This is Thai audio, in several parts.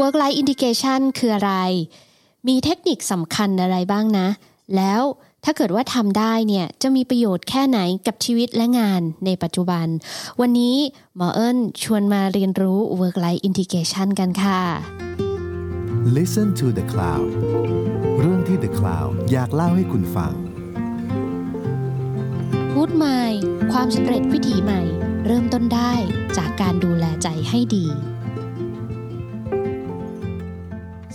work life integration คืออะไร มีเทคนิคสำคัญอะไรบ้างนะ แล้วถ้าเกิดว่าทำได้เนี่ยจะมีประโยชน์แค่ไหนกับชีวิตและงานในปัจจุบัน วันนี้หมอเอิญชวนมาเรียนรู้ work life integration กันค่ะ Listen to the Cloud เรื่องที่ The Cloud อยากเล่าให้คุณฟังพูดใหม่ความสำเร็จวิถีใหม่ เริ่มต้นได้จากการดูแลใจให้ดี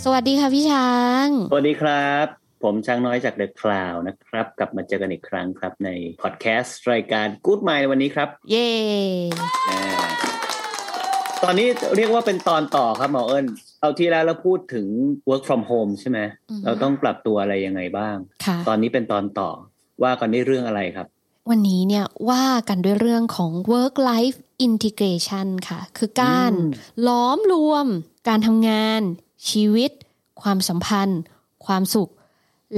สวัสดีค่ะพี่ช้าง สวัสดีครับ ผมช้างน้อยจาก The Cloud นะครับ กลับมาเจอกันอีกครั้งครับในพอดแคสต์รายการ Good Mind ในวันนี้ครับ เย่อ่าตอนนี้เรียกว่าเป็นตอนต่อครับหมอเอิญเอาที่แล้วเราพูดถึง work from home ใช่ไหม เราต้องปรับตัวอะไรยังไงบ้างค่ะตอนนี้เป็นตอนต่อว่ากันได้เรื่องอะไรครับ วันนี้เนี่ยว่ากันด้วยเรื่องของ work life integration ค่ะ คือการอืมล้อมรวมการทำงาน ชีวิต ความสัมพันธ์ ความสุข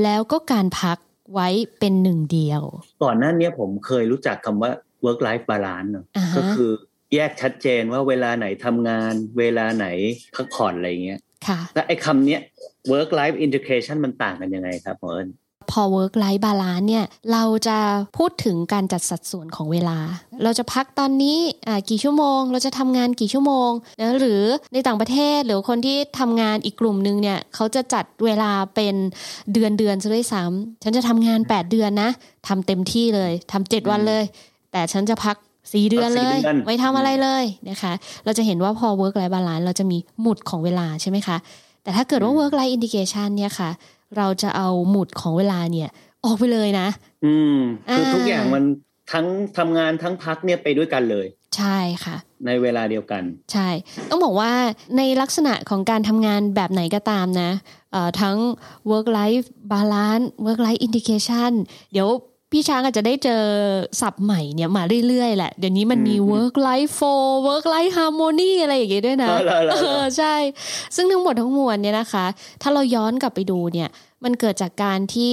แล้วก็การพักไว้เป็นหนึ่งเดียว ก่อนหน้านี้ผมเคยรู้จักคำว่า work life balance เนอะอ่าฮะก็คือแยกชัดเจนว่าเวลาไหนทำงาน เวลาไหนพักผ่อนอะไรเงี้ยค่ะแล้วไอ้คำเนี้ย work life integration มันต่างกันยังไงครับหมอเอิญ พอ work life balance เนี่ยเราจะพูดถึงการจัดสัดส่วนของเวลา เราจะพักตอนนี้อ่ากี่ชั่วโมง เราจะทำงานกี่ชั่วโมงนะหรือในต่างประเทศหรือคนที่ทำงานอีกกลุ่มหนึ่งเนี่ยเขาจะจัดเวลาเป็นเดือนเดือนซะด้วยซ้ำฉันจะทำงาน 8 เดือนนะทำเต็มที่เลยทำเจ็ดวันเลย แต่ฉันจะพักสี่เดือนเลยสี่เดือนไม่ทำอะไรเลยนะคะ เราจะเห็นว่าพอ work life balance เราจะมีหมุดของเวลาใช่ไหมคะแต่ถ้าเกิดว่า work life integration เนี่ยค่ะ เราจะเอาหมุดของเวลาเนี่ย ออกไปเลยนะ อืมคืออ่าทุกอย่างมันทั้งทำงานทั้งพักเนี่ยไปด้วยกันเลย ใช่ค่ะ ในเวลาเดียวกัน ใช่ ต้องบอกว่าในลักษณะของการทำงานแบบไหนก็ตามนะเอ่อทั้ง work life balance work life integration เดี๋ยวพี่ช้างอาจจะได้เจอศัพท์ใหม่เนี่ยมาเรื่อยๆแหละ เดี๋ยวนี้มันมีอืม work life for work life harmony อะไรอย่างเงี้ยด้วยนะเออเหรอเหรอเออใช่ ซึ่งทั้งหมดทั้งมวลเนี่ยนะคะ ถ้าเราย้อนกลับไปดูเนี่ย มันเกิดจากการที่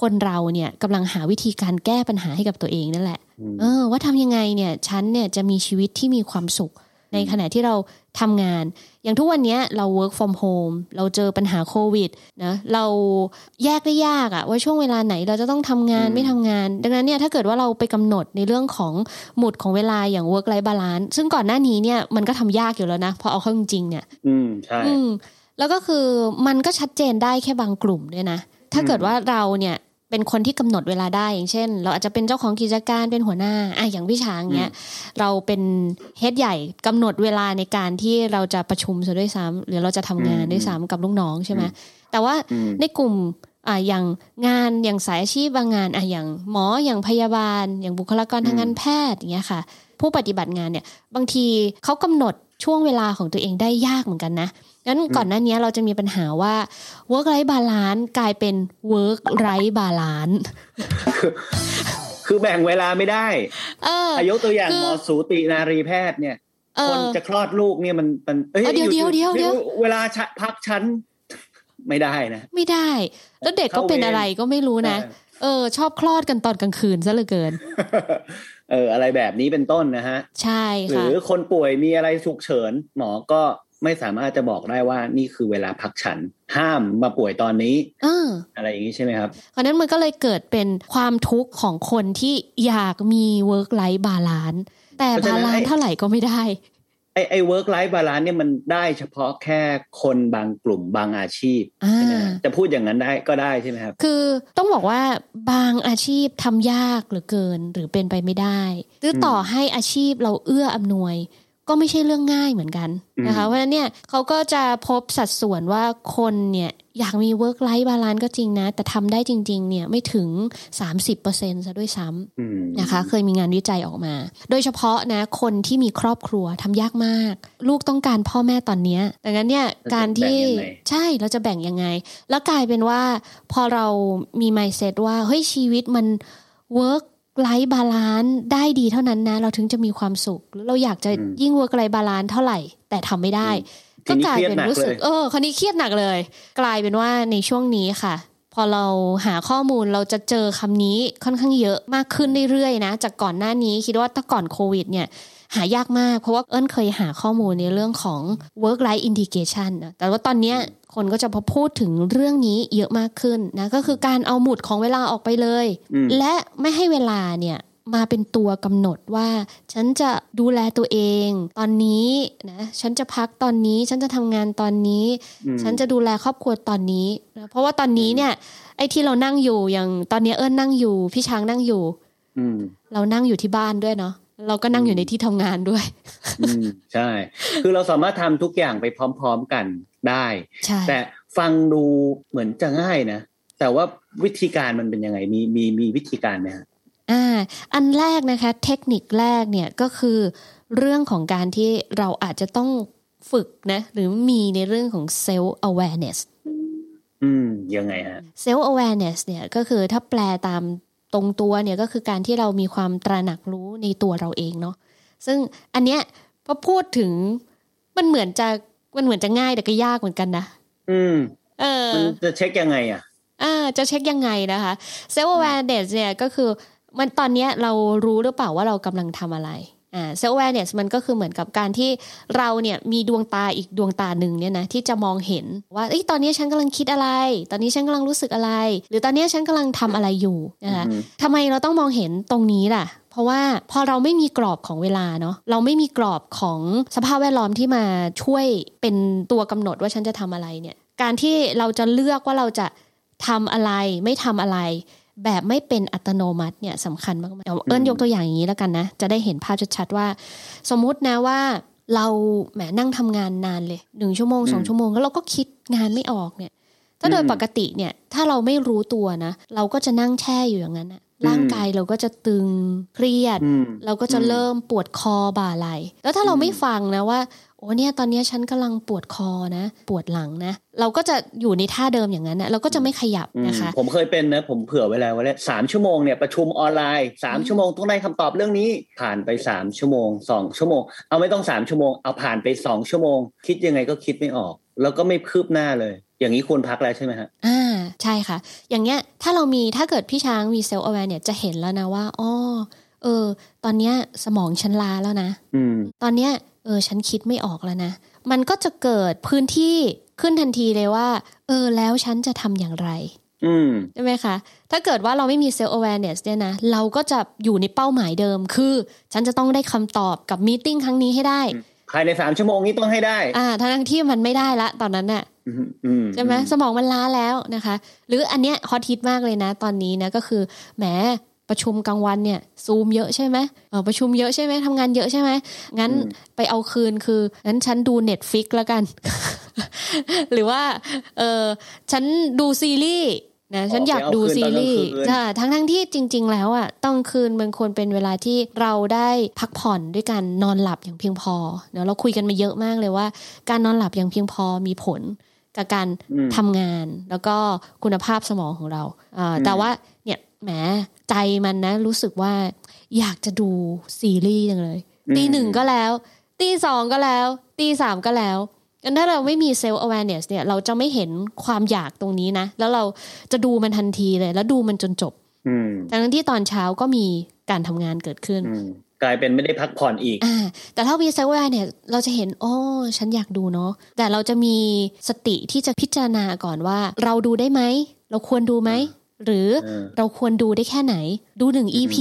คนเราเนี่ยกำลังหาวิธีการแก้ปัญหาให้กับตัวเองนั่นแหละอืมเออว่าทำยังไงเนี่ยฉันเนี่ยจะมีชีวิตที่มีความสุข ในขณะที่เราทำงาน อย่างทุกวันเนี้ยเรา work from home เราเจอปัญหาโควิดนะเราแยกได้ยากอะว่าช่วงเวลาไหนเราจะต้องทำงานอืมไม่ทำงาน ดังนั้นเนี่ยถ้าเกิดว่าเราไปกำหนดในเรื่องของหมุดของเวลาอย่าง work life balance ซึ่งก่อนหน้านี้เนี่ยมันก็ทำยากอยู่แล้วนะพอเอาเข้าจริงๆเนี่ย อืมใช่อืม แล้วก็คือมันก็ชัดเจนได้แค่บางกลุ่มด้วยนะ ถ้าเกิดว่าเราเนี่ยเป็นคนที่กำหนดเวลาได้อย่างเช่น เราอาจจะเป็นเจ้าของกิจการเป็นหัวหน้าอะอย่างพี่ช้างเนี่ยเราเป็นเฮดใหญ่กำหนดเวลาในการที่เราจะประชุมซะด้วยซ้ำหรือเราจะทำงานอืมด้วยซ้ำกับลูกน้องใช่ไหมแต่ว่าอืมในกลุ่มอะอย่างงานอย่างสายอาชีพบางงานอะอย่างหมออย่างพยาบาล อย่างบุคลากรทางการแพทย์อย่างเงี้ยค่ะ ผู้ปฏิบัติงานเนี่ยบางทีเขากำหนด ช่วงเวลาของตัวเองได้ยากเหมือนกันนะงั้นก่อนหน้านี้เราจะมีปัญหาว่า work life balance กลายเป็น work life balance คือแบ่งเวลาไม่ได้เอออายกตัวอย่างคือหมอสูตินารีแพทย์เนี่ยเอคนอจะคลอดลูกเนี่ยมันมันเอ้ยเออเดี๋ยวหเดี๋ยวเดี๋ยวเดี๋ยวเวลาชะพักชั้นไม่ได้นะ ไม่ได้ แล้วเด็กก็เป็นอะไรก็ไม่รู้นะ เออ ชอบคลอดกันตอนกลางคืนซะเหลือเกิน เอออะไรแบบนี้เป็นต้นนะฮะ ใช่หรืค่ะอคนป่วยมีอะไรฉุกเฉิน หมอก็ไม่สามารถจะบอกได้ว่านี่คือเวลาพักฉัน ห้ามมาป่วยตอนนี้เอออะไรอย่างนี้ใช่ไหมครับเพราะฉะนั้นมันก็เลยเกิดเป็นความทุกข์ของคนที่อยากมี work life balance แต่เพราะฉะบานั้นลานไอ้ซ์เท่าไหร่ก็ไม่ได้ ไอไอ work life balance เนี่ยมันได้เฉพาะแค่คนบางกลุ่มบางอาชีพอ่าใช่ไหมฮะจะพูดอย่างนั้นได้ก็ได้ใช่ไหมครับ คือต้องบอกว่าบางอาชีพทำยากเหลือเกินหรือเป็นไปไม่ได้ หรือต่อให้อาชีพเราเอื้ออำนวย ก็ไม่ใช่เรื่องง่ายเหมือนกันนะคะอืมเพราะฉะนั้นเนี่ยเขาก็จะพบสัดส่วนว่าคนเนี่ยอยากมี work life balance ก็จริงนะ แต่ทำได้จริง ๆ เนี่ยไม่ถึง 30%ซะด้วยซ้ำอืมนะคะ เคยมีงานวิจัยออกมา โดยเฉพาะนะคนที่มีครอบครัวทำยากมาก ลูกต้องการพ่อแม่ตอนเนี้ยดังนั้นเนี่ยการที่ใช่เราจะแบ่งยังไง แล้วกลายเป็นว่า พอเรามี mindset ว่าเฮ้ยชีวิตมัน work life balance ได้ดีเท่านั้นนะ เราถึงจะมีความสุขแล้วเราอยากจะยิ่ง work life balance เท่าไหร่ แต่ทำไม่ได้ทีก็นี้กลายเครียดเป็นหนักรู้สึกเลยเออคนนี้เครียดหนักเลย กลายเป็นว่าในช่วงนี้ค่ะ พอเราหาข้อมูลเราจะเจอคำนี้ค่อนข้างเยอะมากขึ้นเรื่อยๆนะ จากก่อนหน้านี้คิดว่าถ้าก่อนโควิดเนี่ยหายากมาก เพราะว่าเอิญเคยหาข้อมูลในเรื่องของ work life integration นะแต่ว่าตอนเนี้ย คนก็จะพอพูดถึงเรื่องนี้เยอะมากขึ้นนะก็คือการเอาหมุดของเวลาออกไปเลยอืมและไม่ให้เวลาเนี่ยมาเป็นตัวกำหนดว่า ฉันจะดูแลตัวเอง ตอนนี้นะฉันจะพักตอนนี้ ฉันจะทำงานตอนนี้อืมฉันจะดูแลครอบครัวตอนนี้นะเพราะว่าตอนนี้เนี่ย ไอ้ที่เรานั่งอยู่อย่างตอนนี้เอิญนั่งอยู่ พี่ช้างนั่งอยู่อืมเรานั่งอยู่ที่บ้านด้วยเนาะ เราก็นั่งอยู่ในที่ทำงานด้วยอืมใช่ คือเราสามารถทำทุกอย่างไปพร้อม ๆกันได้ใช่แต่ฟังดูเหมือนจะง่ายนะ แต่ว่าวิธีการมันเป็นยังไง มีมีมีวิธีการไหมฮะอ่า อันแรกนะคะ เทคนิคแรกเนี่ยก็คือเรื่องของการที่เราอาจจะต้องฝึกนะ หรือมีในเรื่องของ self awareness อืมยังไงฮะ self awareness เนี่ยก็คือถ้าแปลตาม ตรงตัวเนี่ยก็คือการที่เรามีความตระหนักรู้ในตัวเราเองเนาะซึ่งอันเนี้ยพอพูดถึงมันเหมือนจะมันเหมือนจะง่ายแต่ก็ยากเหมือนกันนะอืม เออมันจะเช็คยังไงอะอ่าจะเช็คยังไงนะคะ self awareness เนี่ยก็คือมันตอนเนี้ยเรารู้หรือเปล่าว่าเรากำลังทำอะไร อ่า self awareness มันก็คือเหมือนกับการที่เราเนี่ยมีดวงตาอีกดวงตาหนึ่งเนี่ยนะที่จะมองเห็นว่าเอ้ยตอนนี้ฉันกำลังคิดอะไร ตอนนี้ฉันกำลังรู้สึกอะไร หรือตอนนี้ฉันกำลังทำอะไรอยู่นะคะอือฮึทำไมเราต้องมองเห็นตรงนี้ล่ะ เพราะว่าพอเราไม่มีกรอบของเวลาเนาะเราไม่มีกรอบของสภาพแวดล้อมที่มาช่วยเป็นตัวกำหนดว่าฉันจะทำอะไรเนี่ยการที่เราจะเลือกว่าเราจะทำอะไรไม่ทำอะไร แบบไม่เป็นอัตโนมัติเนี่ยสำคัญมากๆเดี๋ยวเอิญยกตัวอย่างอย่างนี้แล้วกันนะ จะได้เห็นภาพชัดๆว่า สมมุตินะว่าเราแหมนั่งทำงานนานเลยหนึ่งชั่วโมงสองอืมชั่วโมงแล้วเราก็คิดงานไม่ออกเนี่ย ถ้าโดยอืมปกติเนี่ย ถ้าเราไม่รู้ตัวนะ เราก็จะนั่งแช่อยู่อย่างนั้นนะร่างกายเราก็จะตึงเครียดอืมเราก็จะเริ่มปวดคอบ่าไหลแล้วถ้าเราไม่ฟังนะว่า โอ้เนี่ยตอนเนี้ยฉันกำลังปวดคอนะ ปวดหลังนะ เราก็จะอยู่ในท่าเดิมอย่างนั้นนะเราก็จะไม่ขยับอืมนะคะ ผมเคยเป็นนะ ผมเผื่อไว้แล้วว่าสามชั่วโมงเนี่ยประชุมออนไลน์สามชั่วโมงต้องได้คำตอบเรื่องนี้ ผ่านไปสามชั่วโมงสองชั่วโมง เอาไม่ต้องสามชั่วโมงเอาผ่านไปสองชั่วโมง คิดยังไงก็คิดไม่ออก แล้วก็ไม่คืบหน้าเลย อย่างนี้ควรพักแล้วใช่ไหมฮะอ่าใช่ค่ะ อย่างเงี้ยถ้าเรามีถ้าเกิดพี่ช้างมีเซลล์ aware เนี่ยจะเห็นแล้วนะว่าอ๋อเออ ตอนเนี้ยสมองฉันล้าแล้วนะอืมตอนเนี้ย เออฉันคิดไม่ออกแล้วนะ มันก็จะเกิดพื้นที่ขึ้นทันทีเลยว่า เออ แล้วฉันจะทำอย่างไรอืมใช่ไหมคะ ถ้าเกิดว่าเราไม่มี self awareness เนี่ยนะ เราก็จะอยู่ในเป้าหมายเดิม คือ ฉันจะต้องได้คำตอบกับมีติ้งครั้งนี้ให้ได้ ภายในสามชั่วโมงนี้ต้องให้ได้ อ่าทั้งที่มันไม่ได้ละ ตอนนั้นน่ะอืมอืมใช่ไหมสมองมันล้าแล้วนะคะ หรืออันเนี้ยฮอตฮิตมากเลยนะ ตอนนี้นะก็คือแหม ประชุมกลางวันเนี่ยซูมเยอะใช่ไหมเออประชุมเยอะใช่ไหมทำงานเยอะใช่ไหมงั้นไปเอาคืนคืองั้นฉันดูเน็ตฟิกแล้วกัน หรือว่าเออฉันดูซีรีส์นะฉันอยากดูซีรีส์อ่าทั้งทั้งๆที่จริง ๆ แล้วอะต้องคืนมันควรเป็นเวลาที่เราได้พักผ่อนด้วยการนอนหลับอย่างเพียงพอเดี๋ยวเราคุยกันมาเยอะมากเลยว่า การนอนหลับอย่างเพียงพอมีผลกับการอืมทำงานแล้วก็คุณภาพสมองของเราอ่าแต่ว่าเนี่ย แหมใจมันนะ รู้สึกว่าอยากจะดูซีรีส์จังเลยตีหนึ่งก็แล้ว ตีสองก็แล้ว ตีสามก็แล้วงั้นถ้าเราไม่มีเซลล์ awareness เนี่ยเราจะไม่เห็นความอยากตรงนี้นะ แล้วเราจะดูมันทันทีเลย แล้วดูมันจนจบอืมทั้งที่ตอนเช้าก็มีการทำงานเกิดขึ้นอืมกลายเป็นไม่ได้พักผ่อนอีกอ่าแต่ถ้าวีเซลเนี่ยเราจะเห็น โอ้ฉันอยากดูเนาะแต่เราจะมีสติที่จะพิจารณาก่อนว่า เราดูได้ไหม เราควรดูไหม หรือเออเราควรดูได้แค่ไหน ดูหนึ่ง EP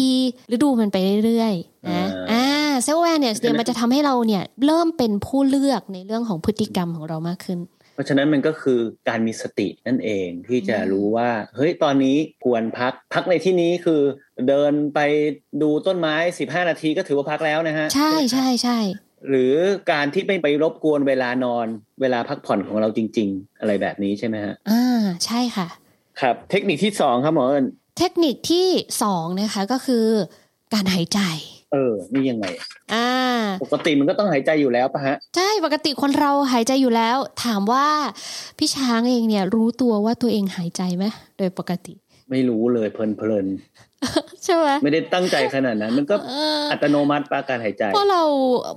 หรือดูมันไปเรื่อยๆนะอ่าอ่า self-aware เนี่ยเนี่ยมันจะทำให้เราเนี่ยเริ่มเป็นผู้เลือกในเรื่องของพฤติกรรมของเรามากขึ้น เพราะฉะนั้นมันก็คือการมีสตินั่นเองที่จะรู้ว่า เฮ้ยตอนนี้ควรพักพักในที่นี้คือเดินไปดูต้นไม้15นาทีก็ถือว่าพักแล้วนะฮะ ใช่ใช่ใช่หรือการที่ไม่ไปรบกวนเวลานอน เวลาพักผ่อนของเราจริง ๆ อะไรแบบนี้ใช่ไหมฮะอ่าใช่ค่ะ ครับเทคนิคที่สองครับหมอเอิญเทคนิคที่สองนะคะก็คือการหายใจ เออ นี่ยังไง อ่า ปกติมันก็ต้องหายใจอยู่แล้วปะฮะ ใช่ ปกติคนเราหายใจอยู่แล้ว ถามว่าพี่ช้างเองเนี่ยรู้ตัวว่าตัวเองหายใจไหมโดยปกติ ไม่รู้เลยเพลิน ใช่ไหมๆไม่ได้ตั้งใจขนาดนั้น มันก็เอออัตโนมัติปะการหายใจเพราะเรา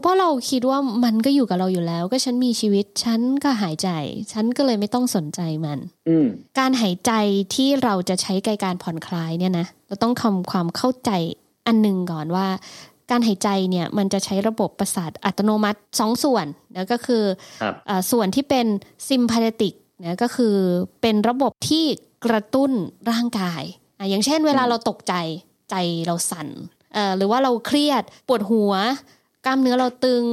เพราะเราคิดว่ามันก็อยู่กับเราอยู่แล้ว ก็ฉันมีชีวิตฉันก็หายใจ ฉันก็เลยไม่ต้องสนใจมัน อืมการหายใจที่เราจะใช้ในการผ่อนคลายเนี่ยนะเราต้องทำความเข้าใจอันหนึ่งก่อนว่า การหายใจเนี่ยมันจะใช้ระบบประสาทอัตโนมัติสองส่วนนะก็คือครับอ่าส่วนที่เป็นซิมพาเ t ติกนะก็คือเป็นระบบที่กระตุ้นร่างกาย อะอย่างเช่น เวลาเราตกใจใจเราสั่นเอ่อหรือว่าเราเครียดปวดหัว กล้ามเนื้อเราตึง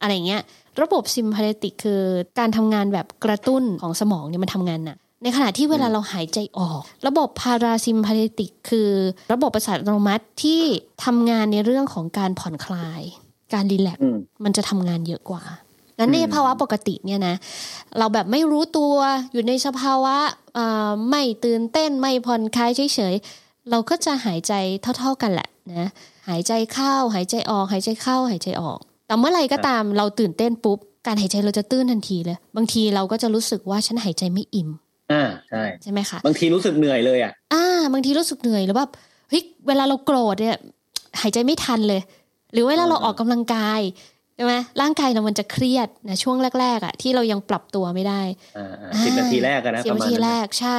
อะไรเงี้ยระบบซิมพาเ t ติกคือการทำงานแบบกระตุ้นของสมองเนี่ยมันทำงานหนักในขณะที่เวลาเราหายใจออก ระบบพาราซิมพาเ t ติกคือ ระบบประสาทอัตโนมัติที่ทำงานในเรื่องของการผ่อนคลาย การรีแลกซ์อืมมันจะทำงานเยอะกว่า งั้นในภาวะปกติเนี่ยนะเราแบบไม่รู้ตัวอยู่ในสภาวะเอ่อไม่ตื่นเต้นไม่ผ่อนคลายเฉยๆเราก็จะหายใจเท่า ๆกันแหละนะหายใจเข้าหายใจออก หายใจเข้าหายใจออก แต่เมื่อไหร่ก็ตามเราตื่นเต้นปุ๊บ การหายใจเราจะตื้นทันทีเลย บางทีเราก็จะรู้สึกว่าฉันหายใจไม่อิ่มอ่าใช่ใช่ไหมคะบางทีรู้สึกเหนื่อยเลยอะอ่า บางทีรู้สึกเหนื่อยหรือว่าเฮ้ยเวลาเราโกรธเนี่ย หายใจไม่ทันเลย หรือเวลาเราออกกำลังกายใช่ไหมร่างกายเรามันจะเครียดนะช่วงแรก ๆ อะ ที่เรายังปรับตัวไม่ได้อ่าสิบนาทีแรกกันนะสิบประนามาณทีนั้นแรนะกใช่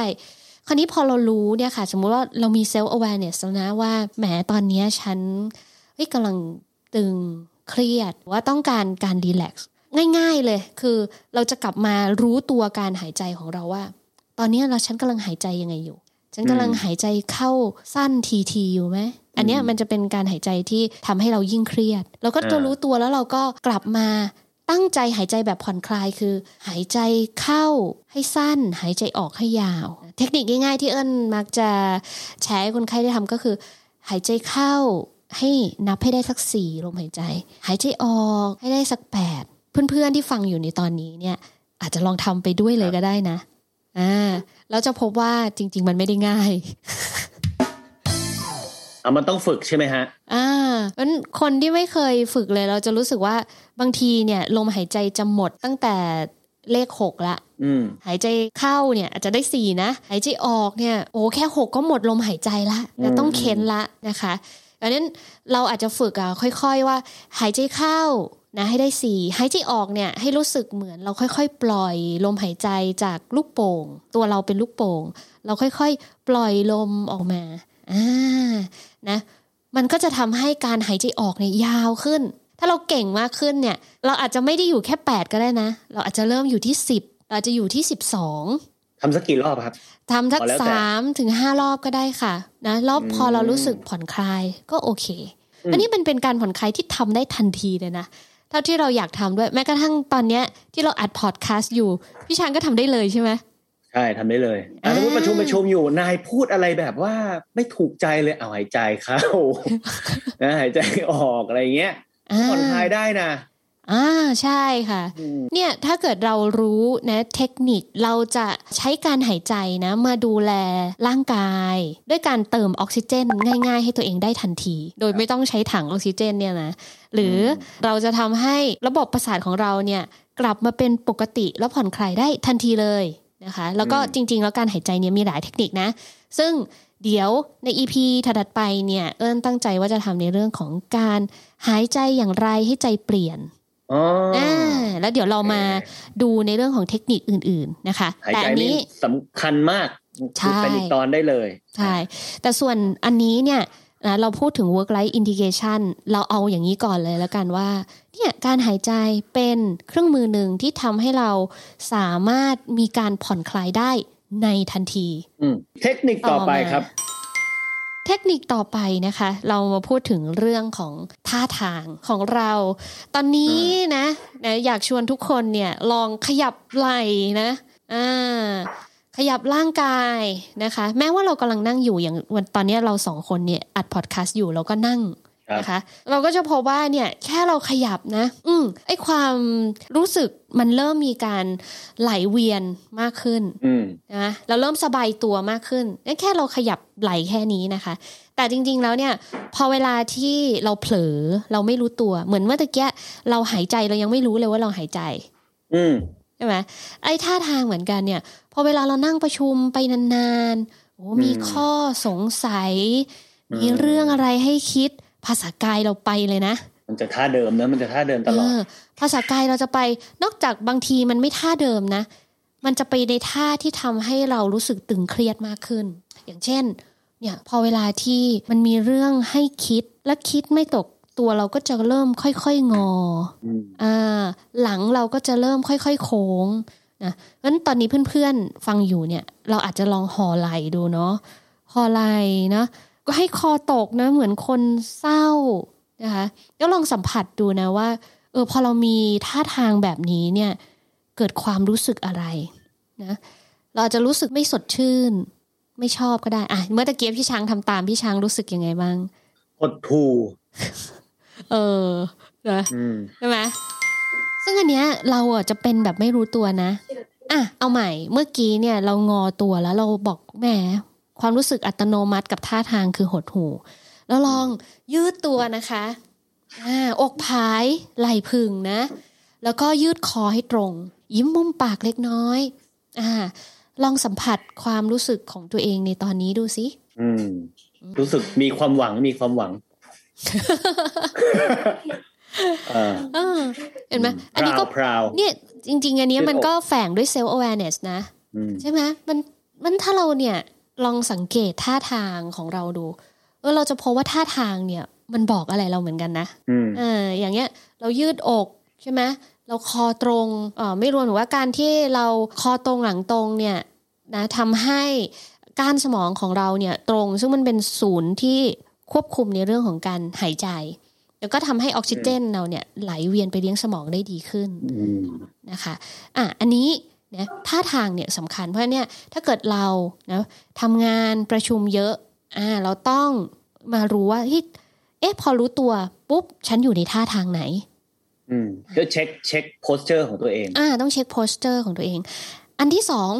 คราวนี้พอเรารู้เนี่ยค่ะ สมมุติว่าเรามี self awareness แล้วนะว่าแหมตอนเนี้ยฉันเฮ้ยกำลังตึงเครียดว่าต้องการการรีแลกซ์ง่ายๆเลย คือเราจะกลับมารู้ตัวการหายใจของเราว่า ตอนเนี้ยเราฉันกำลังหายใจยังไงอยู่ ฉันกำลังหายใจเข้าสั้นทีทีอยู่ไหม อันเนี้ยมันจะเป็นการหายใจที่ทำให้เรายิ่งเครียด เราก็จะรู้ตัวแล้วเราก็กลับมาตั้งใจหายใจแบบผ่อนคลายคือ หายใจเข้าให้สั้น หายใจออกให้ยาว เทคนิคง่ายๆที่เอิญมักจะแชร์ให้คนไข้ได้ทำก็คือ หายใจเข้าให้นับให้ได้สักสี่ลมหายใจ หายใจออกให้ได้สักแปดเพื่อนๆที่ฟังอยู่ในตอนนี้เนี่ย อาจจะลองทำไปด้วยเลยก็ได้นะอ่าแล้วจะพบว่าจริง ๆ มันไม่ได้ง่าย อะมันต้องฝึกใช่ไหมฮะ อ่าเพราะฉะนั้นคนที่ไม่เคยฝึกเลย เราจะรู้สึกว่าบางทีเนี่ยลมหายใจจะหมดตั้งแต่เลขหกละอืมหายใจเข้าเนี่ยอาจจะได้สี่นะ หายใจออกเนี่ยโอ้แค่หกก็หมดลมหายใจละแล้วต้องเค้นละนะคะดังนั้นเราอาจจะฝึกอะค่อย ๆ ว่า หายใจเข้านะให้ได้สี่หายใจออกเนี่ยให้รู้สึกเหมือนเราค่อย ๆ ปล่อยลมหายใจจากลูกโป่ง ตัวเราเป็นลูกโป่ง เราค่อย ๆ ปล่อยลมออกมา อ่านะมันก็จะทำให้การหายใจออกเนี่ยยาวขึ้น ถ้าเราเก่งมากขึ้นเนี่ย เราอาจจะไม่ได้อยู่แค่ 8 ก็ได้นะ เราอาจจะเริ่มอยู่ที่ 10 เราอาจจะอยู่ที่ 12ทำสักกี่รอบครับทำสักพอแล้วแต่สามถึงห้ารอบก็ได้ค่ะนะรอบพอเรารู้สึกผ่อนคลายก็โอเค อันนี้เป็นเป็นการผ่อนคลายที่ทำได้ทันทีเลยนะเท่าที่เราอยากทำด้วยแม้กระทั่งตอนเนี้ยที่เราอัดพอดแคสต์อยู่พี่ชางก็ทำได้เลยใช่ไหม ใช่ทำได้เลยอะอ่าสมมติประชุมประชุมอยู่นายพูดอะไรแบบว่าไม่ถูกใจเลยเอาหายใจเข้านะหายใจออกอะไรเงี้ยอ่าผ่อนคลายได้นะอ่าใช่ค่ะอืมเนี่ยถ้าเกิดเรารู้นะเทคนิคเราจะใช้การหายใจนะ มาดูแลร่างกาย ด้วยการเติมออกซิเจน ง่าย ๆ ให้ตัวเองได้ทันที โดยไม่ต้องใช้ถังออกซิเจนเนี่ยนะหรือเราจะทำให้ระบบประสาทของเราเนี่ยกลับมาเป็นปกติแล้วผ่อนคลายได้ทันทีเลย นะคะ แล้วก็จริง ๆ แล้วการหายใจเนี่ยมีหลายเทคนิคนะ ซึ่งเดี๋ยวใน EP ถัดๆไปเนี่ยเอิญตั้งใจว่าจะทำในเรื่องของการหายใจอย่างไรให้ใจเปลี่ยนอ๋อออ่าแล้วเดี๋ยวเรามาดูในเรื่องของเทคนิคอื่น ๆนะคะหายแต่ใจอันนี่นี้สำคัญมากใช่เป็นอีกตอนได้เลยใช่แต่ส่วนอันนี้เนี่ยนะเราพูดถึง work life integration เราเอาอย่างนี้ก่อนเลยแล้วกันว่า เนี่ยการหายใจเป็นเครื่องมือหนึ่งที่ทำให้เราสามารถมีการผ่อนคลายได้ในทันทีอืมเทคนิคต่อไปต่อมาครับ เทคนิคต่อไปนะคะ เรามาพูดถึงเรื่องของท่าทางของเรา ตอนนี้นะนะอยากชวนทุกคนเนี่ยลองขยับไหล่นะอ่าขยับร่างกายนะคะ แม้ว่าเรากำลังนั่งอยู่อย่างวันตอนนี้เราสองคนเนี่ยอัดพอดแคสต์อยู่เราก็นั่งครับ นะคะ เราก็จะพบว่าเนี่ยแค่เราขยับนะ อืมไอความรู้สึกมันเริ่มมีการไหลเวียนมากขึ้นอืมนะเราเริ่มสบายตัวมากขึ้นนั่นแค่เราขยับไหลแค่นี้นะคะ แต่จริง ๆ แล้วเนี่ย พอเวลาที่เราเผลอเราไม่รู้ตัว เหมือนเมื่อตะกี้เราหายใจเรายังไม่รู้เลยว่าเราหายใจ อืมใช่ไหมไอ้ท่าทางเหมือนกันเนี่ย พอเวลาเรานั่งประชุมไปนานๆโอ้มีอืมข้อสงสัยอืมมีเรื่องอะไรให้คิด ภาษากายเราไปเลยนะ มันจะท่าเดิมนะมันจะท่าเดิมตลอดเออภาษากายเราจะไป นอกจากบางทีมันไม่ท่าเดิมนะ มันจะไปในท่าที่ทำให้เรารู้สึกตึงเครียดมากขึ้น อย่างเช่น เนี่ยพอเวลาที่มันมีเรื่องให้คิดและคิดไม่ตกตัวเราก็จะเริ่มค่อยๆงออืมอ่าหลังเราก็จะเริ่มค่อยๆโค้งนะเพราะฉะนั้นตอนนี้เพื่อนๆฟังอยู่เนี่ย เราอาจจะลองหอไหลดูเนาะหอไหลนะ ก็ให้คอตกนะเหมือนคนเศร้านะคะแล้วลองสัมผัสดูนะว่าเออพอเรามีท่าทางแบบนี้เนี่ยเกิดความรู้สึกอะไรนะเราอาจจะรู้สึกไม่สดชื่น ไม่ชอบก็ได้อะเมื่อตะเกียบพี่ช้างทำตามพี่ช้างรู้สึกยังไงบ้างหดหู่เออนะอืมใช่ไหมซึ่งอันเนี้ยเราอะจะเป็นแบบไม่รู้ตัวนะอะเอาใหม่เมื่อกี้เนี่ย เรางอตัวแล้วเราบอกแหม ความรู้สึกอัตโนมัติกับท่าทางคือหดหูแล้วลองยืดตัวนะคะอ่าอกผายไหล่พึงนะ แล้วก็ยืดคอให้ตรง ยิ้มมุมปากเล็กน้อยอ่าลองสัมผัสความรู้สึกของตัวเองในตอนนี้ดูสิอืม รู้สึกมีความหวังมีความหวังเออเออเห็นไหมอันนี้ก็พราวเนี่ยจริง ๆ อันเนี้ยยืดอกมันก็แฝงด้วย self awareness นะอืมใช่ไหมมันมันถ้าเราเนี่ย ลองสังเกตท่าทางของเราดู เออเราจะพบว่าท่าทางเนี่ยมันบอกอะไรเราเหมือนกันนะอืมเอออย่างเงี้ย เรายืดอกใช่ไหมเราคอตรงเออไม่รวมถึงว่าการที่เราคอตรงหลังตรงเนี่ยนะทำให้ก้านสมองของเราเนี่ยตรง ซึ่งมันเป็นศูนย์ที่ควบคุมในเรื่องของการหายใจ แล้วก็ทำให้ออกซิเจนเราเนี่ยไหลเวียนไปเลี้ยงสมองได้ดีขึ้นอืมนะคะ อะ อันนี้ นะท่าทางเนี่ยสำคัญเพราะฉะนั้นเนี่ยถ้าเกิดเรานะทำงานประชุมเยอะอ่าเราต้องมารู้ว่าเฮ้ยเอ๊ะพอรู้ตัวปุ๊บฉันอยู่ในท่าทางไหน อืมก็เช็คเช็ค posture ของตัวเองอ่าต้องเช็ค posture ของตัวเอง อันที่สอง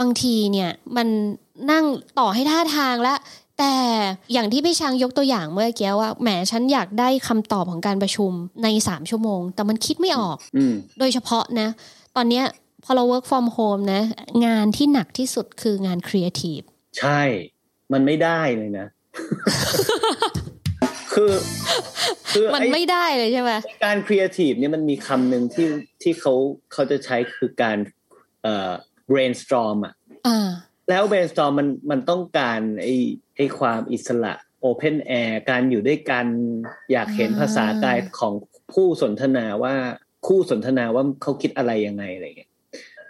บางทีเนี่ยมันนั่งต่อให้ท่าทางแล้วแต่อย่างที่พี่ช้างยกตัวอย่างเมื่อกี้ว่าแหมฉันอยากได้คำตอบของการประชุมใน3ชั่วโมง แต่มันคิดไม่ออกอืมโดยเฉพาะนะ ตอนเนี้ย พอเรา work from home นะ งานที่หนักที่สุดคืองาน creative ใช่ มันไม่ได้เลยนะ คือ คือมันไอ้ไม่ได้เลยใช่ไหมการครีเอทีฟเนี่ยมันมีคำหนึ่งที่ที่เขาเขาจะใช้คือการเอ่อ brainstorm อะอ่าแล้ว brainstorm มันมันต้องการไอ้ไอ้ความอิสระ open air การอยู่ด้วยกันอยากเห็นอ่าภาษากายของผู้สนทนาว่าคู่สนทนาว่าเขาคิดอะไรยังไงอะไรเงี้ย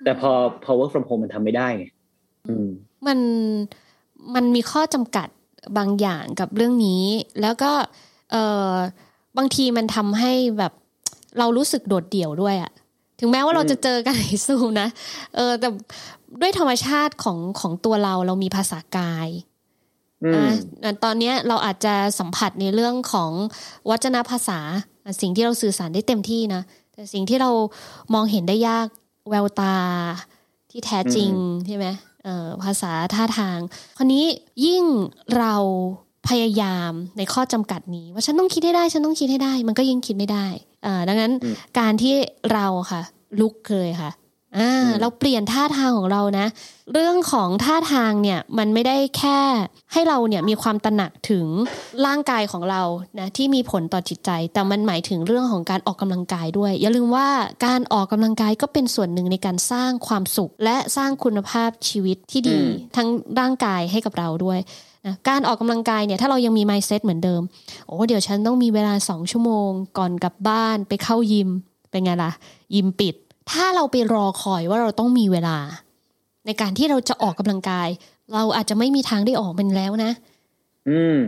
แต่พอพอ work from home มันทำไม่ได้ไงอืมมันมันมีข้อจำกัดบางอย่างกับเรื่องนี้ แล้วก็เออบางทีมันทำให้แบบเรารู้สึกโดดเดี่ยวด้วยอะถึงแม้ว่าเราอืมจะเจอกันในซูมนะเออแต่ด้วยธรรมชาติของของตัวเราเรามีภาษากายอืมอะตอนเนี้ยเราอาจจะสัมผัสในเรื่องของวัจนภาษาอะสิ่งที่เราสื่อสารได้เต็มที่นะ แต่สิ่งที่เรามองเห็นได้ยาก แววตาที่แท้จริงใช่ไหมเอ่อภาษาท่าทางคราวนี้ยิ่งเราพยายามในข้อจำกัดนี้ ว่าฉันต้องคิดให้ได้ ฉันต้องคิดให้ได้ มันก็ยิ่งคิดไม่ได้อ่าดังนั้นอืมการที่เราค่ะ ลุกเลยค่ะ อ่าอืมเราเปลี่ยนท่าทางของเรานะ เรื่องของท่าทางเนี่ยมันไม่ได้แค่ให้เราเนี่ยมีความตระหนักถึงร่างกายของเรานะที่มีผลต่อจิตใจ แต่มันหมายถึงเรื่องของการออกกำลังกายด้วย อย่าลืมว่าการออกกำลังกายก็เป็นส่วนหนึ่งในการสร้างความสุข และสร้างคุณภาพชีวิตที่ดีอืมทั้งร่างกายให้กับเราด้วยนะการออกกำลังกายเนี่ยถ้าเรายังมี mindset เหมือนเดิมโอ้เดี๋ยวฉันต้องมีเวลาสองชั่วโมง ก่อนกลับบ้านไปเข้ายิมเป็นไงล่ะยิมปิด ถ้าเราไปรอคอยว่าเราต้องมีเวลา ในการที่เราจะออกกำลังกาย เราอาจจะไม่มีทางได้ออกมันแล้วนะ อืม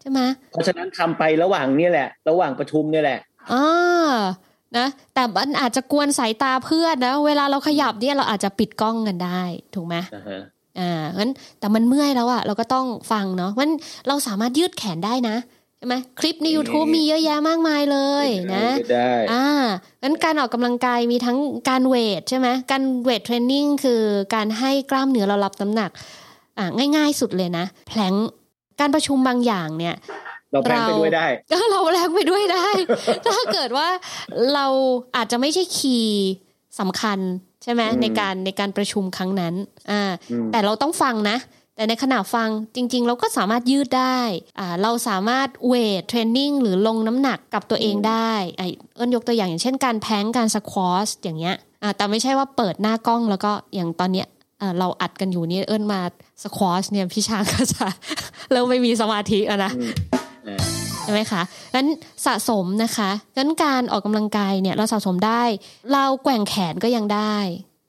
ใช่ไหมเพราะฉะนั้นทำไประหว่างนี่แหละ ระหว่างประชุมเนี่ยแหละอ่านะแต่มันอาจจะกวนสายตาเพื่อนนะ เวลาเราขยับเนี่ยเราอาจจะปิดกล้องกันได้ ถูกไหมนะฮะอ่างั้นแต่มันเมื่อยแล้วอะเราก็ต้องฟังเนาะมันเราสามารถยืดแขนได้นะ ใช่ไหมคลิปใน YouTube มีเยอะแยะมากมายเลยนะได้อ่างั้นการออกกำลังกายมีทั้งการ weight ใช่ไหมการ weight training คือการให้กล้ามเนื้อเรารับน้ำหนักอ่าง่าย ๆ สุดเลยนะ plank การประชุมบางอย่างเนี่ย เรา plank ไปด้วยได้ก็เรา plank ไปด้วยได้ ถ้าเกิดว่าเราอาจจะไม่ใช่ key สำคัญใช่ไหมอืมในการในการประชุมครั้งนั้นอ่าอืมแต่เราต้องฟังนะ แต่ในขณะฟังจริง ๆ เราก็สามารถยืดได้อ่าเราสามารถเวทเทรนนิ่งหรือลงน้ำหนักกับตัวเองได้ไอเอิญยกตัวอย่างอย่างเช่นการแพลงการสควอชอย่างเงี้ยอ่าแต่ไม่ใช่ว่าเปิดหน้ากล้องแล้วก็อย่างตอนเนี้ยอ่าเราอัดกันอยู่นี่เอิญมาสควอชเนี่ยพี่ช้างก็จะเริ่มไม่มีสมาธิแล้วนะอืมอ่าช่ไหมคะงั้นสะสมนะคะงั้นการออกกำลังกายเนี่ยเราสะสมได้ เราแกว่งแขนก็ยังได้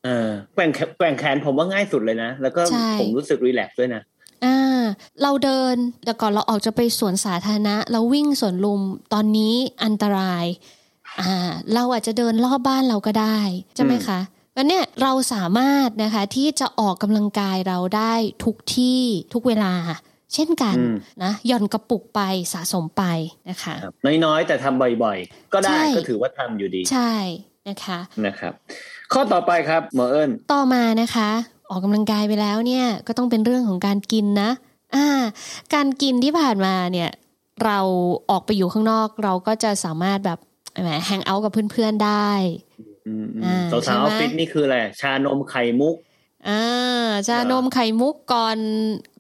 เออแกว่งแขแกว่งแขนผมว่าง่ายสุดเลยนะ แล้วก็ใช่ผมรู้สึกรีแลกซ์ด้วยนะอ่าเราเดินแต่ก่อนเราออกจะไปสวนสาธารณะ เราวิ่งสวนลุมตอนนี้อันตราย อ่า เราอาจจะเดินรอบบ้านเราก็ได้ใช่ไหมคะวันเนี้ยเราสามารถนะคะที่จะออกกำลังกายเราได้ทุกที่ทุกเวลา เช่นกันอืมนะหย่อนกระปุกไปสะสมไปนะคะครับน้อยๆ แต่ทำบ่อยๆ ก็ได้ใช่ก็ถือว่าทำอยู่ดี ใช่นะคะนะครับ ข้อต่อไปครับหมอเอิญต่อมานะคะ ออกกำลังกายไปแล้วเนี่ยก็ต้องเป็นเรื่องของการกินนะ อ่า การกินที่ผ่านมาเนี่ย เราออกไปอยู่ข้างนอก เราก็จะสามารถแบบแหมแฮงเอาท์กับเพื่อนๆได้อืมอ่าสาวใช่สาวไหมออฟฟิศนี่คืออะไรชานมไข่มุกอ่าชานมไข่มุกก่อน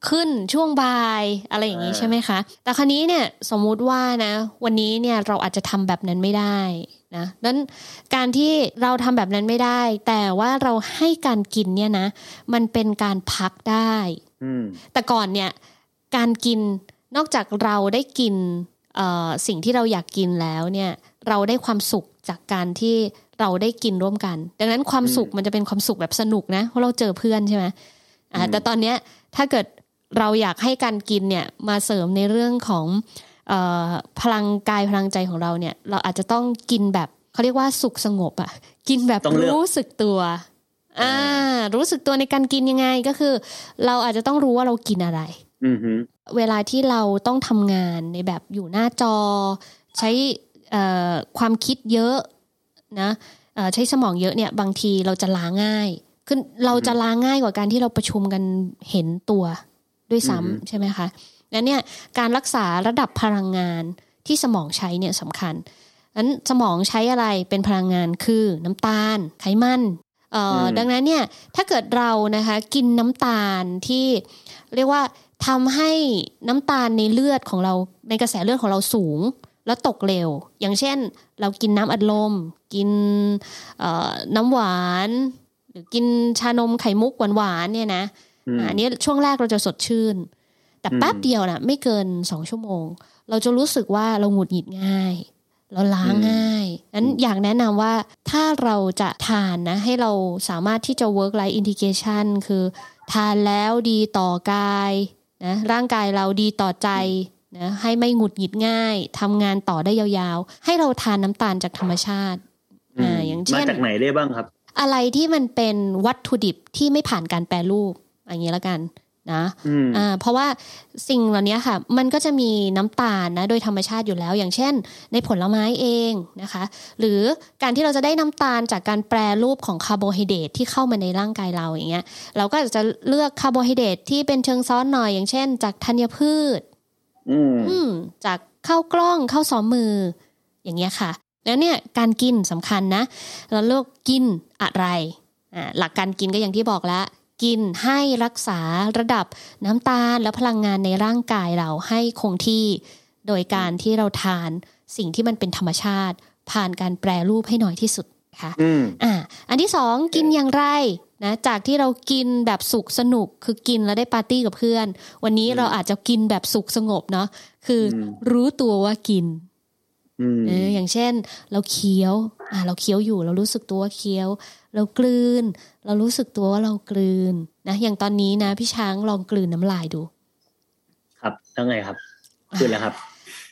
ขึ้นช่วงบ่ายอะไรอย่างนี้อ่าใช่ไหมคะ แต่ครั้นี้เนี่ยสมมุติว่านะ วันนี้เนี่ยเราอาจจะทำแบบนั้นไม่ได้ นะนั้นการที่เราทำแบบนั้นไม่ได้ แต่ว่าเราให้การกินเนี่ยนะ มันเป็นการพักได้อืมแต่ก่อนเนี่ยการกินนอกจากเราได้กินเอ่อสิ่งที่เราอยากกินแล้วเนี่ยเราได้ความสุขจากการที่เราได้กินร่วมกัน ดังนั้นความสุขมันจะเป็นความสุขแบบสนุกนะเพราะเราเจอเพื่อนใช่ไหมอ่าแต่ตอนเนี้ยถ้าเกิดเราอยากให้การกินเนี่ยมาเสริมในเรื่องของเออ พลังกายพลังใจของเราเนี่ย เราอาจจะต้องกินแบบเขาเรียกว่าสุขสงบอะ่ะ กินแบบต้องเลือกรู้สึกตัวอ่ารู้สึกตัวในการกินยังไงก็คือ เราอาจจะต้องรู้ว่าเรากินอะไรอืมฮึเวลาที่เราต้องทำงานในแบบอยู่หน้าจอ ใช้เอ่อความคิดเยอะนะเอ่อใช้สมองเยอะเนี่ย บางทีเราจะล้าง่ายคือเราจะล้าง่ายกว่าการที่เราประชุมกันเห็นตัวด้วยซ้ำใช่ไหมคะ แล้วเนี่ยการรักษาระดับพลังงานที่สมองใช้เนี่ยสำคัญนั้นสมองใช้อะไรเป็นพลังงานคือน้ำตาล ไขมันเอ่ออดังนั้นเนี่ยถ้าเกิดเรานะคะกินน้ำตาลที่เรียกว่าทำให้น้ำตาลในเลือดของเราในกระแสเลือดของเราสูงแล้วตกเร็ว อย่างเช่น เรากินน้ำอัดลม กินเอ่อน้ำหวาน หรือกินชานมไข่มุกหวานๆเนี่ยนะอืมอะอันนี้ช่วงแรกเราจะสดชื่น แต่อืมแป๊บเดียวนะไม่เกินสองชั่วโมง เราจะรู้สึกว่าเราหงุดหงิดง่าย เราล้าง่ายนั้นอยากแนะนำว่าถ้าเราจะทานนะ ให้เราสามารถที่จะ work life integration คือทานแล้วดีต่อกายนะร่างกายเราดีต่อใจนะให้ไม่หงุดหงิดง่ายทำงานต่อได้ยาวๆ ให้เราทานน้ำตาลจากธรรมชาติอ่าอย่างเช่นมาจากไหนได้บ้างครับ อะไรที่มันเป็นวัตถุดิบที่ไม่ผ่านการแปรรูปอย่างนี้แล้วกัน นะอืมอ่าเพราะว่าสิ่งเหล่านี้ค่ะ มันก็จะมีน้ำตาลนะโดยธรรมชาติอยู่แล้ว อย่างเช่น ในผลไม้เองนะคะ หรือการที่เราจะได้น้ำตาลจากการแปรรูปของคาร์โบไฮเดรตที่เข้ามาในร่างกายเราอย่างเงี้ย เราก็จะเลือกคาร์โบไฮเดรตที่เป็นเชิงซ้อนหน่อย อย่างเช่น จากธัญพืช อืมอืมจากข้าวกล้องข้าวซ้อมมือ อย่างเงี้ยค่ะ แล้วเนี่ยการกินสำคัญนะเราเลือกกินอะไรอ่าหลักการกินก็อย่างที่บอกแล้ว กินให้รักษาระดับน้ำตาลและพลังงานในร่างกายเราให้คงที่ โดยการที่เราทานสิ่งที่มันเป็นธรรมชาติ ผ่านการแปรรูปให้น้อยที่สุดค่ะอืมอ่าอันที่สองกินอย่างไรนะจากที่เรากินแบบสุขสนุกคือกินแล้วได้ปาร์ตี้กับเพื่อน วันนี้เราอาจจะกินแบบสุขสงบเนาะคืออมรู้ตัวว่ากินอืมเอออย่างเช่น เราเคี้ยว อ่าเราเคี้ยวอยู่ เรารู้สึกตัวว่าเคี้ยว เรากลืน เรารู้สึกตัวว่าเรากลืนนะอย่างตอนนี้นะพี่ช้างลองกลืนน้ำลายดู ครับแล้วไงครับคืออะไรครับ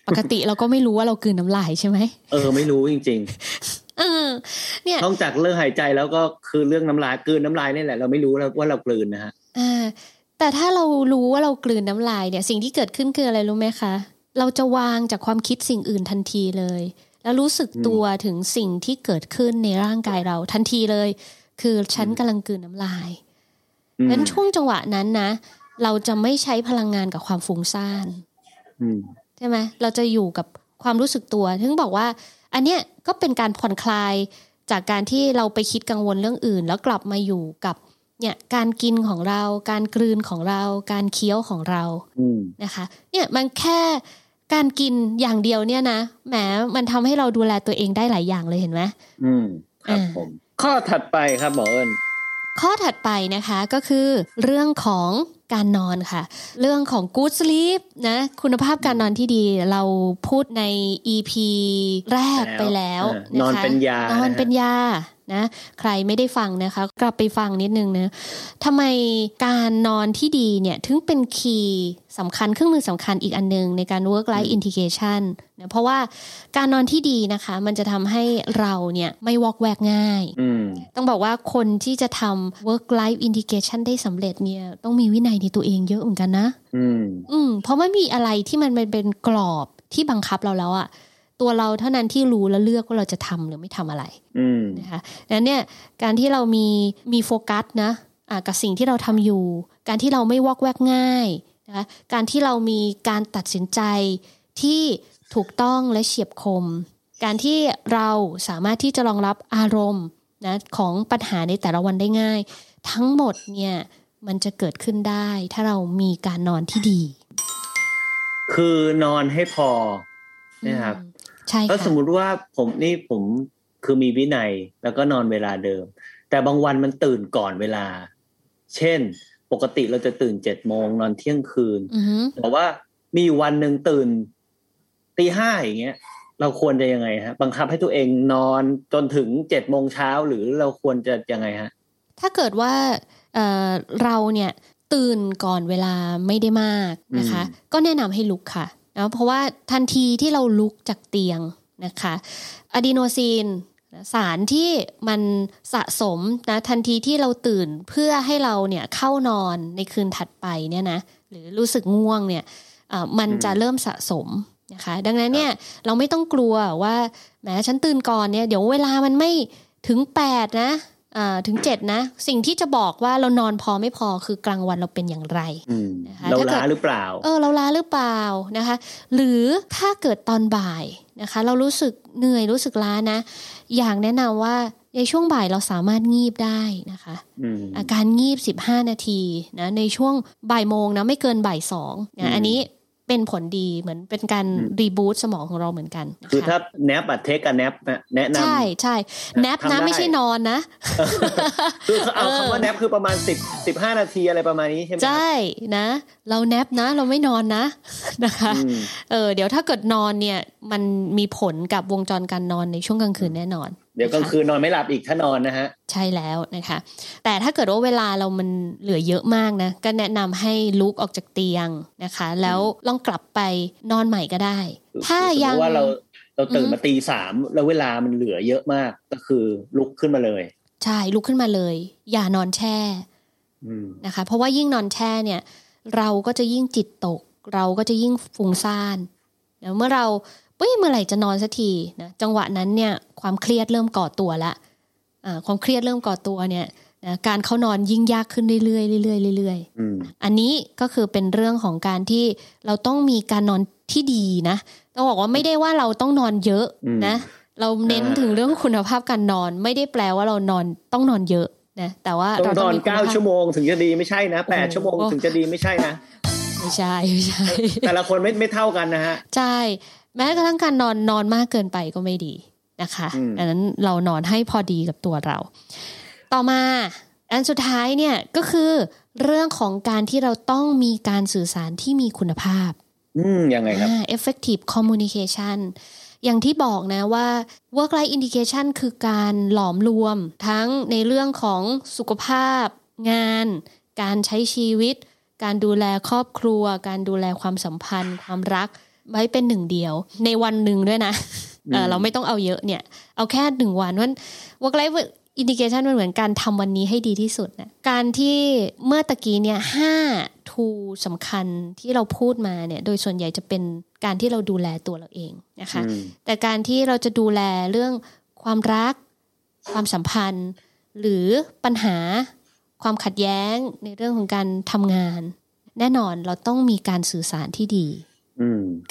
ปกติเราก็ไม่รู้ว่าเรากลืนน้ำลายใช่ไหมเออไม่รู้จริงเออ เนี่ยๆนอกจากเรื่องหายใจแล้วก็คือเรื่องน้ำลายกลืนน้ำลายนี่แหละเราไม่รู้แล้วว่าเรากลืนนะฮะอ่าแต่ถ้าเรารู้ว่าเรากลืนน้ำลายเนี่ย สิ่งที่เกิดขึ้นคืออะไรรู้ไหมคะ เราจะวางจากความคิดสิ่งอื่นทันทีเลย แล้วรู้สึกตัวถึงสิ่งที่เกิดขึ้นในร่างกายเราทันทีเลย คือฉันกำลังกลืนน้ำลายอืมนั้นช่วงจังหวะนั้นนะ เราจะไม่ใช้พลังงานกับความฟุ้งซ่านอืมใช่ไหมเราจะอยู่กับความรู้สึกตัวถึงบอกว่า อันเนี้ยก็เป็นการผ่อนคลายจากการที่เราไปคิดกังวลเรื่องอื่น แล้วกลับมาอยู่กับเนี่ยการกินของเรา การกลืนของเรา การเคี้ยวของเราอืมนะคะ เนี่ยมันแค่การกินอย่างเดียวเนี่ยนะแหมมันทำให้เราดูแลตัวเองได้หลายอย่างเลยเห็นไหมอืมครับอ่าผม ข้อถัดไปครับหมอเอิญข้อถัดไปนะคะก็คือเรื่องของการนอนค่ะ เรื่องของ good sleep นะ คุณภาพการนอนที่ดีเราพูดใน EP แรกไปแล้วเออนอนเป็นยานอนนะฮะเป็นยา นะใครไม่ได้ฟังนะคะ กลับไปฟังนิดนึงนะทำไมการนอนที่ดีเนี่ยถึงเป็นคีย์สำคัญเครื่องมือสำคัญอีกอันหนึง ในการ work life integration นะเพราะว่าการนอนที่ดีนะคะ มันจะทำให้เราเนี่ยไม่วอกแวกง่ายอืมต้องบอกว่าคนที่จะทำ work life integration ได้สำเร็จเนี่ยต้องมีวินัยในตัวเองเยอะเหมือนกันนะ อืมอืมเพราะไม่มีอะไรที่มันเป็นกรอบที่บังคับเราแล้วอะ ตัวเราเท่านั้นที่รู้และเลือกว่าเราจะทำหรือไม่ทำอะไรอืมนะคะดังนั้นเนี่ยการที่เรามีมีโฟกัสนะอ่ากับสิ่งที่เราทำอยู่ การที่เราไม่วอกแวกง่ายนะคะการที่เรามีการตัดสินใจที่ถูกต้องและเฉียบคม การที่เราสามารถที่จะรองรับอารมณ์นะของปัญหาในแต่ละวันได้ง่าย ทั้งหมดเนี่ยมันจะเกิดขึ้นได้ ถ้าเรามีการนอนที่ดี คือนอนให้พอนะครับอืม ใช่ถ้าสมค่ะมุติว่าผมนี่ผมคือมีวินัยแล้วก็นอนเวลาเดิม แต่บางวันมันตื่นก่อนเวลา เช่น ปกติเราจะตื่นเจ็ดโมงนอนเที่ยงคืนอือฮึแต่ว่ามีอยู่วันหนึ่งตื่นตีห้าอย่างเงี้ย เราควรจะยังไงฮะ บังคับให้ตัวเองนอนจนถึงเจ็ดโมงเช้าหรือเราควรจะยังไงฮะ ถ้าเกิดว่าเอ่อเราเนี่ยตื่นก่อนเวลาไม่ได้มากนะคะอืมก็แนะนำให้ลุกค่ะ นะเพราะว่าทันทีที่เราลุกจากเตียงนะคะอะดีโนซีนสารที่มันสะสมนะทันทีที่เราตื่นเพื่อให้เราเนี่ยเข้านอนในคืนถัดไปเนี่ยนะหรือรู้สึกง่วงเนี่ยเอ่อมันจะเริ่มสะสมนะคะดังนั้นเนี่ยเราไม่ต้องกลัวว่าแหมฉันตื่นก่อนเนี่ยเดี๋ยวเวลามันไม่ถึง 8 นะ อ่าถึง7นะ สิ่งที่จะบอกว่าเรานอนพอไม่พอคือกลางวันเราเป็นอย่างไรอืมนะคะเราถ้าเกิดล้าหรือเปล่า เออเราล้าหรือเปล่านะคะ หรือถ้าเกิดตอนบ่ายนะคะ เรารู้สึกเหนื่อยรู้สึกล้านะ อย่างแนะนำว่าในช่วงบ่ายเราสามารถงีบได้นะคะอืมอาการงีบ 15 นาทีนะในช่วงบ่ายโมงนะไม่เกินบ่ายสองอืนะมอันนี้ เป็นผลดีเหมือนเป็นการอืมรีบูตสมองของเราเหมือนกันนะคือคะถ้าแนบอะเทคกับแนบแนะนำใช่ใช่แนปทำนะได้ไม่ใช่นอนนะคือเขาเอาเออคำว่าแนบคือประมาณสิบสิบห้านาทีอะไรประมาณนี้ใช่ไหมครับใช่นะ เราแนปนะเราไม่นอนนะนะคะอืมเออเดี๋ยวถ้าเกิดนอนเนี่ยมันมีผลกับวงจรการนอนในช่วงกลางคืนแน่นอน เดี๋ยวกลางคืนนอนไม่หลับอีกถ้านอนนะฮะ ใช่แล้วนะคะ แต่ถ้าเกิดว่าเวลาเรามันเหลือเยอะมากนะ ก็แนะนำให้ลุกออกจากเตียงนะคะ แล้วลองกลับไปนอนใหม่ก็ได้ ถ้าสมมยังติว่าเราเราตื่นอือฮึมาตีสามแล้วเวลามันเหลือเยอะมากก็คือลุกขึ้นมาเลย ใช่ลุกขึ้นมาเลย อย่านอนแช่อืมนะคะ เพราะว่ายิ่งนอนแช่เนี่ย เราก็จะยิ่งจิตตก เราก็จะยิ่งฟุ้งซ่านนะเมื่อเราเฮ้ยเมื่อไหร่จะนอนสักทีนะจังหวะนั้นเนี่ย ความเครียดเริ่มก่อตัวละอ่าความเครียดเริ่มก่อตัวเนี่ยนะการเข้านอนยิ่งยากขึ้นเรื่อยๆเรื่อยๆเรื่อยๆอืมอันนี้ก็คือเป็นเรื่องของการที่เราต้องมีการนอนที่ดีนะต้องบอกว่าไม่ได้ว่าเราต้องนอนเยอะอืมนะ เราเน้นอ่าถึงเรื่องคุณภาพการนอน ไม่ได้แปลว่าเรานอนต้องนอนเยอะนะแต่ว่าต้องเรานอนมีคุณเก้าภพชั่วโมงถึงจะดีไม่ใช่นะแปดโอ้โหชั่วโมงถึงจะดีไม่ใช่นะไม่ใช่ไม่ใช่ แต่ละคนไม่ไม่เท่ากันนะฮะใช่แม้กระทั่งการนอนนอนมากเกินไปก็ไม่ดี นะคะอืมดังนั้นเรานอนให้พอดีกับตัวเรา ต่อมาอันสุดท้ายเนี่ยก็คือเรื่องของการที่เราต้องมีการสื่อสารที่มีคุณภาพ อืมยังไงครับอ่า effective communication อย่างที่บอกนะว่า work life indication คือการหลอมรวมทั้งในเรื่องของสุขภาพ งาน การใช้ชีวิต การดูแลครอบครัว การดูแลความสัมพันธ์ ความรักไว้เป็นหนึ่งเดียว ในวันหนึ่งด้วยนะ เอ่อเราไม่ต้องเอาเยอะเนี่ย เอาแค่หนึ่งวันว่า work life indication มันเหมือนการทำวันนี้ให้ดีที่สุดนะการที่เมื่อตะกี้เนี่ยห้าทูสำคัญที่เราพูดมาเนี่ยโดยส่วนใหญ่จะเป็นการที่เราดูแลตัวเราเองนะคะอืมแต่การที่เราจะดูแลเรื่องความรัก ความสัมพันธ์ หรือปัญหาความขัดแย้งในเรื่องของการทำงาน แน่นอนเราต้องมีการสื่อสารที่ดีอืม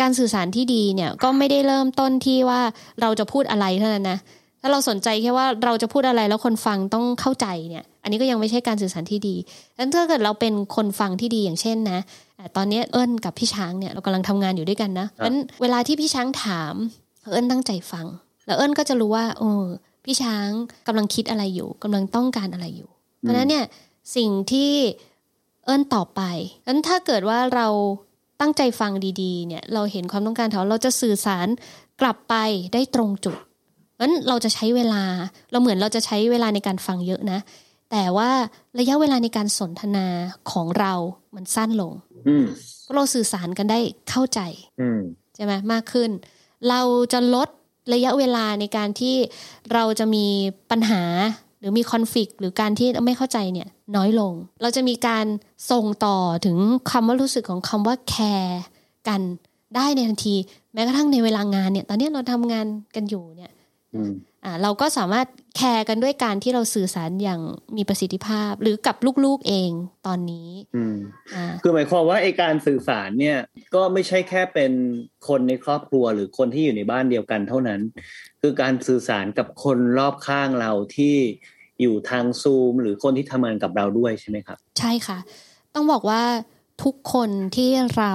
การสื่อสารที่ดีเนี่ยก็ไม่ได้เริ่มต้นที่ว่าเราจะพูดอะไรเท่านั้นนะถ้าเราสนใจแค่ว่าเราจะพูดอะไรแล้วคนฟังต้องเข้าใจเนี่ย อันนี้ก็ยังไม่ใช่การสื่อสารที่ดีดังนั้นถ้าเกิดเราเป็นคนฟังที่ดีอย่างเช่นนะอะตอนนี้เอิญกับพี่ช้างเนี่ยเรากำลังทำงานอยู่ด้วยกันนะเพราะฉะนั้นเวลาที่พี่ช้างถามเอิญตั้งใจฟัง แล้วเอิญก็จะรู้ว่าเออพี่ช้างกำลังคิดอะไรอยู่กำลังต้องการอะไรอยู่ เพราะฉะนั้นเนี่ยสิ่งที่เอิญต่อไปนั้นถ้าเกิดว่าเรา ตั้งใจฟังดีๆเนี่ยเราเห็นความต้องการเขาเราจะสื่อสารกลับไปได้ตรงจุดนั้นเราจะใช้เวลา เราเหมือนเราจะใช้เวลาในการฟังเยอะนะ แต่ว่าระยะเวลาในการสนทนาของเรามันสั้นลงอืมเพราะเราสื่อสารกันได้เข้าใจอืมใช่ไหมมากขึ้น เราจะลดระยะเวลาในการที่เราจะมีปัญหาหรือมีคอนฟ lict หรือการที่ไม่เข้าใจเนี่ย น้อยลง เราจะมีการส่งต่อถึงคำว่ารู้สึกของคำว่าแคร์กันได้ในทันที แม้กระทั่งในเวลางานเนี่ย ตอนนี้เราทำงานกันอยู่เนี่ยอืมอ่าเราก็สามารถแคร์กันด้วยการที่เราสื่อสารอย่างมีประสิทธิภาพ หรือกับลูกๆเองตอนนี้อืมอ่าคือหมายความว่าไอการสื่อสารเนี่ยก็ไม่ใช่แค่เป็นคนในครอบครัวหรือคนที่อยู่ในบ้านเดียวกันเท่านั้น คือการสื่อสารกับคนรอบข้างเราที่ อยู่ทางซูม หรือคนที่ทำงานกับเราด้วยใช่ไหมครับ ใช่ค่ะ ต้องบอกว่าทุกคนที่เรา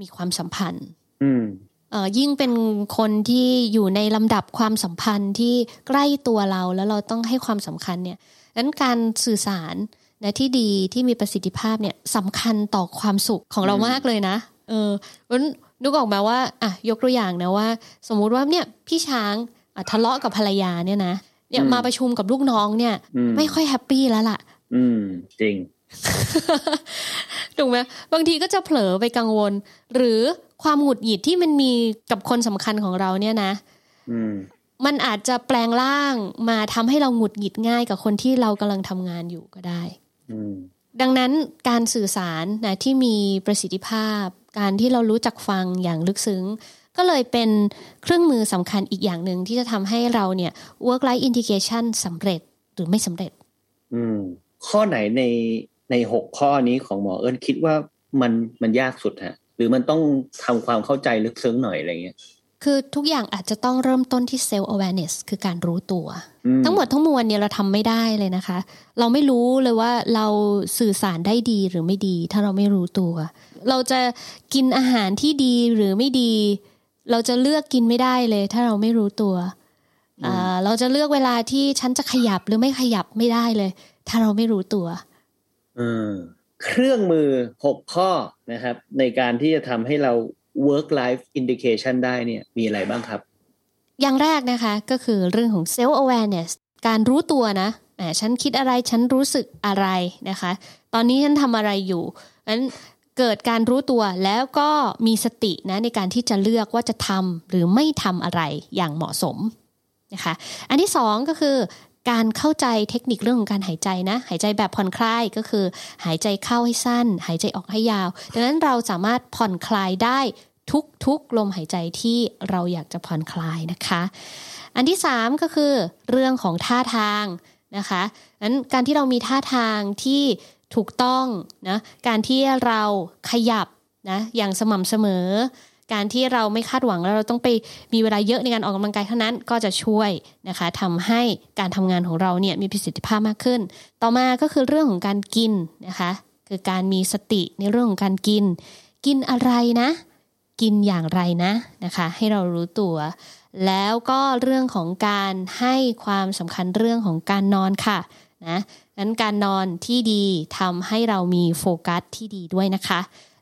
มีความสัมพันธ์อืมเอ่อยิ่งเป็นคนที่อยู่ในลำดับความสัมพันธ์ที่ใกล้ตัวเราแล้วเราต้องให้ความสำคัญเนี่ยนั้นการสื่อสารนะที่ดีที่มีประสิทธิภาพเนี่ยสำคัญต่อความสุขของเราอืมมากเลยนะ เออวันนึกออกมาว่าอะยกตัวอย่างนะว่า สมมุติว่าเนี่ยพี่ช้างอะทะเลาะกับภรรยาเนี่ยนะ เนี่ยมาประชุมกับลูกน้องเนี่ยอืมไม่ค่อยแฮปปี้แล้วล่ะ อืม จริงถูกไหมบางทีก็จะเผลอไปกังวล หรือความหงุดหงิดที่มันมีกับคนสำคัญของเราเนี่ยนะอืมมันอาจจะแปลงร่างมาทำให้เราหงุดหงิดง่ายกับคนที่เรากำลังทำงานอยู่ก็ได้อืมดังนั้นการสื่อสารนะที่มีประสิทธิภาพ การที่เรารู้จักฟังอย่างลึกซึ้ง ก็เลยเป็นเครื่องมือสำคัญอีกอย่างหนึ่งที่จะทำให้เราเนี่ย work life integration สำเร็จหรือไม่สำเร็จ อืม ข้อไหนในในหกข้อนี้ของหมอเอิญคิดว่ามันมันยากสุดฮะ หรือมันต้องทำความเข้าใจลึกซึ้งหน่อยอะไรเงี้ยคือทุกอย่างอาจจะต้องเริ่มต้นที่ self awareness คือการรู้ตัวอืทั้งหมดทั้งมวลเนี่ยเราทำไม่ได้เลยนะคะ เราไม่รู้เลยว่าเราสื่อสารได้ดีหรือไม่ดี ถ้าเราไม่รู้ตัว เราจะกินอาหารที่ดีหรือไม่ดี เราจะเลือกกินไม่ได้เลย ถ้าเราไม่รู้ตัวอ่าเราจะเลือกเวลาที่ฉันจะขยับหรือไม่ขยับไม่ได้เลย ถ้าเราไม่รู้ตัวเออเครื่องมือหกข้อนะครับ ในการที่จะทำให้เรา work life indication ได้เนี่ยมีอะไรบ้างครับ อย่างแรกนะคะก็คือเรื่องของ self awareness การรู้ตัวนะอ่าฉันคิดอะไรฉันรู้สึกอะไรนะคะ ตอนนี้ฉันทำอะไรอยู่นั้น เกิดการรู้ตัวแล้วก็มีสตินะในการที่จะเลือกว่าจะทำหรือไม่ทำอะไรอย่างเหมาะสมนะคะอันที่สองก็คือการเข้าใจเทคนิคเรื่องของการหายใจนะ หายใจแบบผ่อนคลายก็คือ หายใจเข้าให้สั้น หายใจออกให้ยาว ดังนั้นเราสามารถผ่อนคลายได้ทุกๆลมหายใจที่เราอยากจะผ่อนคลายนะคะ อันที่สามก็คือเรื่องของท่าทางนะคะนั้นการที่เรามีท่าทางที่ ถูกต้องนะการที่เราขยับนะอย่างสม่ำเสมอ การที่เราไม่คาดหวังแล้วเราต้องไปมีเวลาเยอะในการออกกำลังกายเท่านั้นก็จะช่วยนะคะทำให้การทำงานของเราเนี่ยมีประสิทธิภาพมากขึ้น ต่อมาก็คือเรื่องของการกินนะคะคือการมีสติในเรื่องของการกิน กินอะไรนะ กินอย่างไรนะนะคะให้เรารู้ตัวแล้วก็เรื่องของการให้ความสำคัญเรื่องของการนอนค่ะนะ นั้นการนอนที่ดีทำให้เรามีโฟกัสที่ดีด้วยนะคะ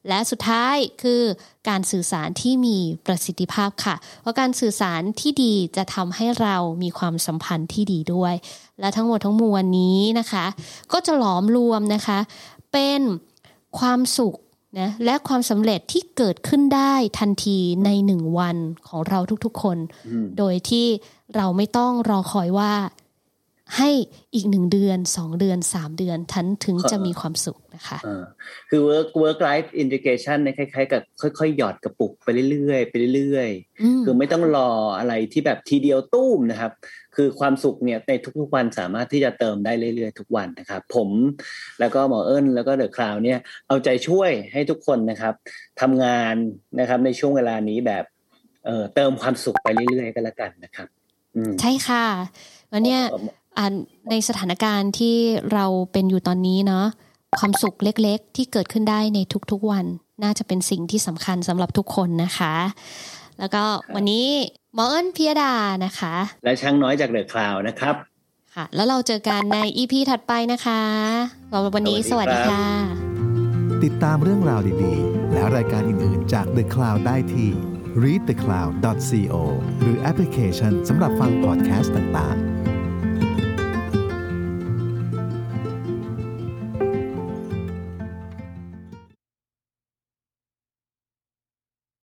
และสุดท้ายคือการสื่อสารที่มีประสิทธิภาพค่ะ เพราะการสื่อสารที่ดีจะทำให้เรามีความสัมพันธ์ที่ดีด้วย และทั้งหมดทั้งมวลนี้นะคะ ก็จะหลอมรวมนะคะ เป็นความสุขนะและความสำเร็จที่เกิดขึ้นได้ทันทีในหนึ่งวันของเราทุกๆคนอืมโดยที่เราไม่ต้องรอคอยว่า ให้อีกหนึ่งเดือนสองเดือนสามเดือนทันถึงจะมีความสุขนะคะอ่าคือ work work life integration เนี่ยคล้ายๆ กับค่อยๆ หยอดกระปุกไปเรื่อยๆไปเรื่อยอืมๆคือไม่ต้องรออะไรที่แบบทีเดียวตุ้มนะครับ คือความสุขเนี่ยในทุกๆวันสามารถที่จะเติมได้เรื่อยๆ ทุกวันนะครับ ผมแล้วก็หมอเอิญแล้วก็เดอะคลาวเนี่ยเอาใจช่วยให้ทุกคนนะครับทำงานนะครับในช่วงเวลานี้แบบเอ่อเติมความสุขไปเรื่อยๆ ก็แล้วกันนะครับอืมใช่ค่ะวันเนี้ยเอ่ออ่า ในสถานการณ์ที่เราเป็นอยู่ตอนนี้เนาะความสุขเล็กๆ ที่เกิดขึ้นได้ในทุกๆวัน น่าจะเป็นสิ่งที่สำคัญสำหรับทุกคนนะคะ แล้วก็วันนี้หมอเอิญพิยดานะคะ และช่างน้อยจากเดอะคลาวนะครับ ค่ะ แล้วเราเจอกันใน EP ถัดไปนะคะสำหรับวันนี้สสวัวัสสดีดีครับค่ะ ติดตามเรื่องราวดีๆ และรายการอื่นๆ จาก The Cloud ได้ที่ readthecloud.co หรือแอปพลิเคชันสำหรับฟังพอดแคสต์ต่างๆ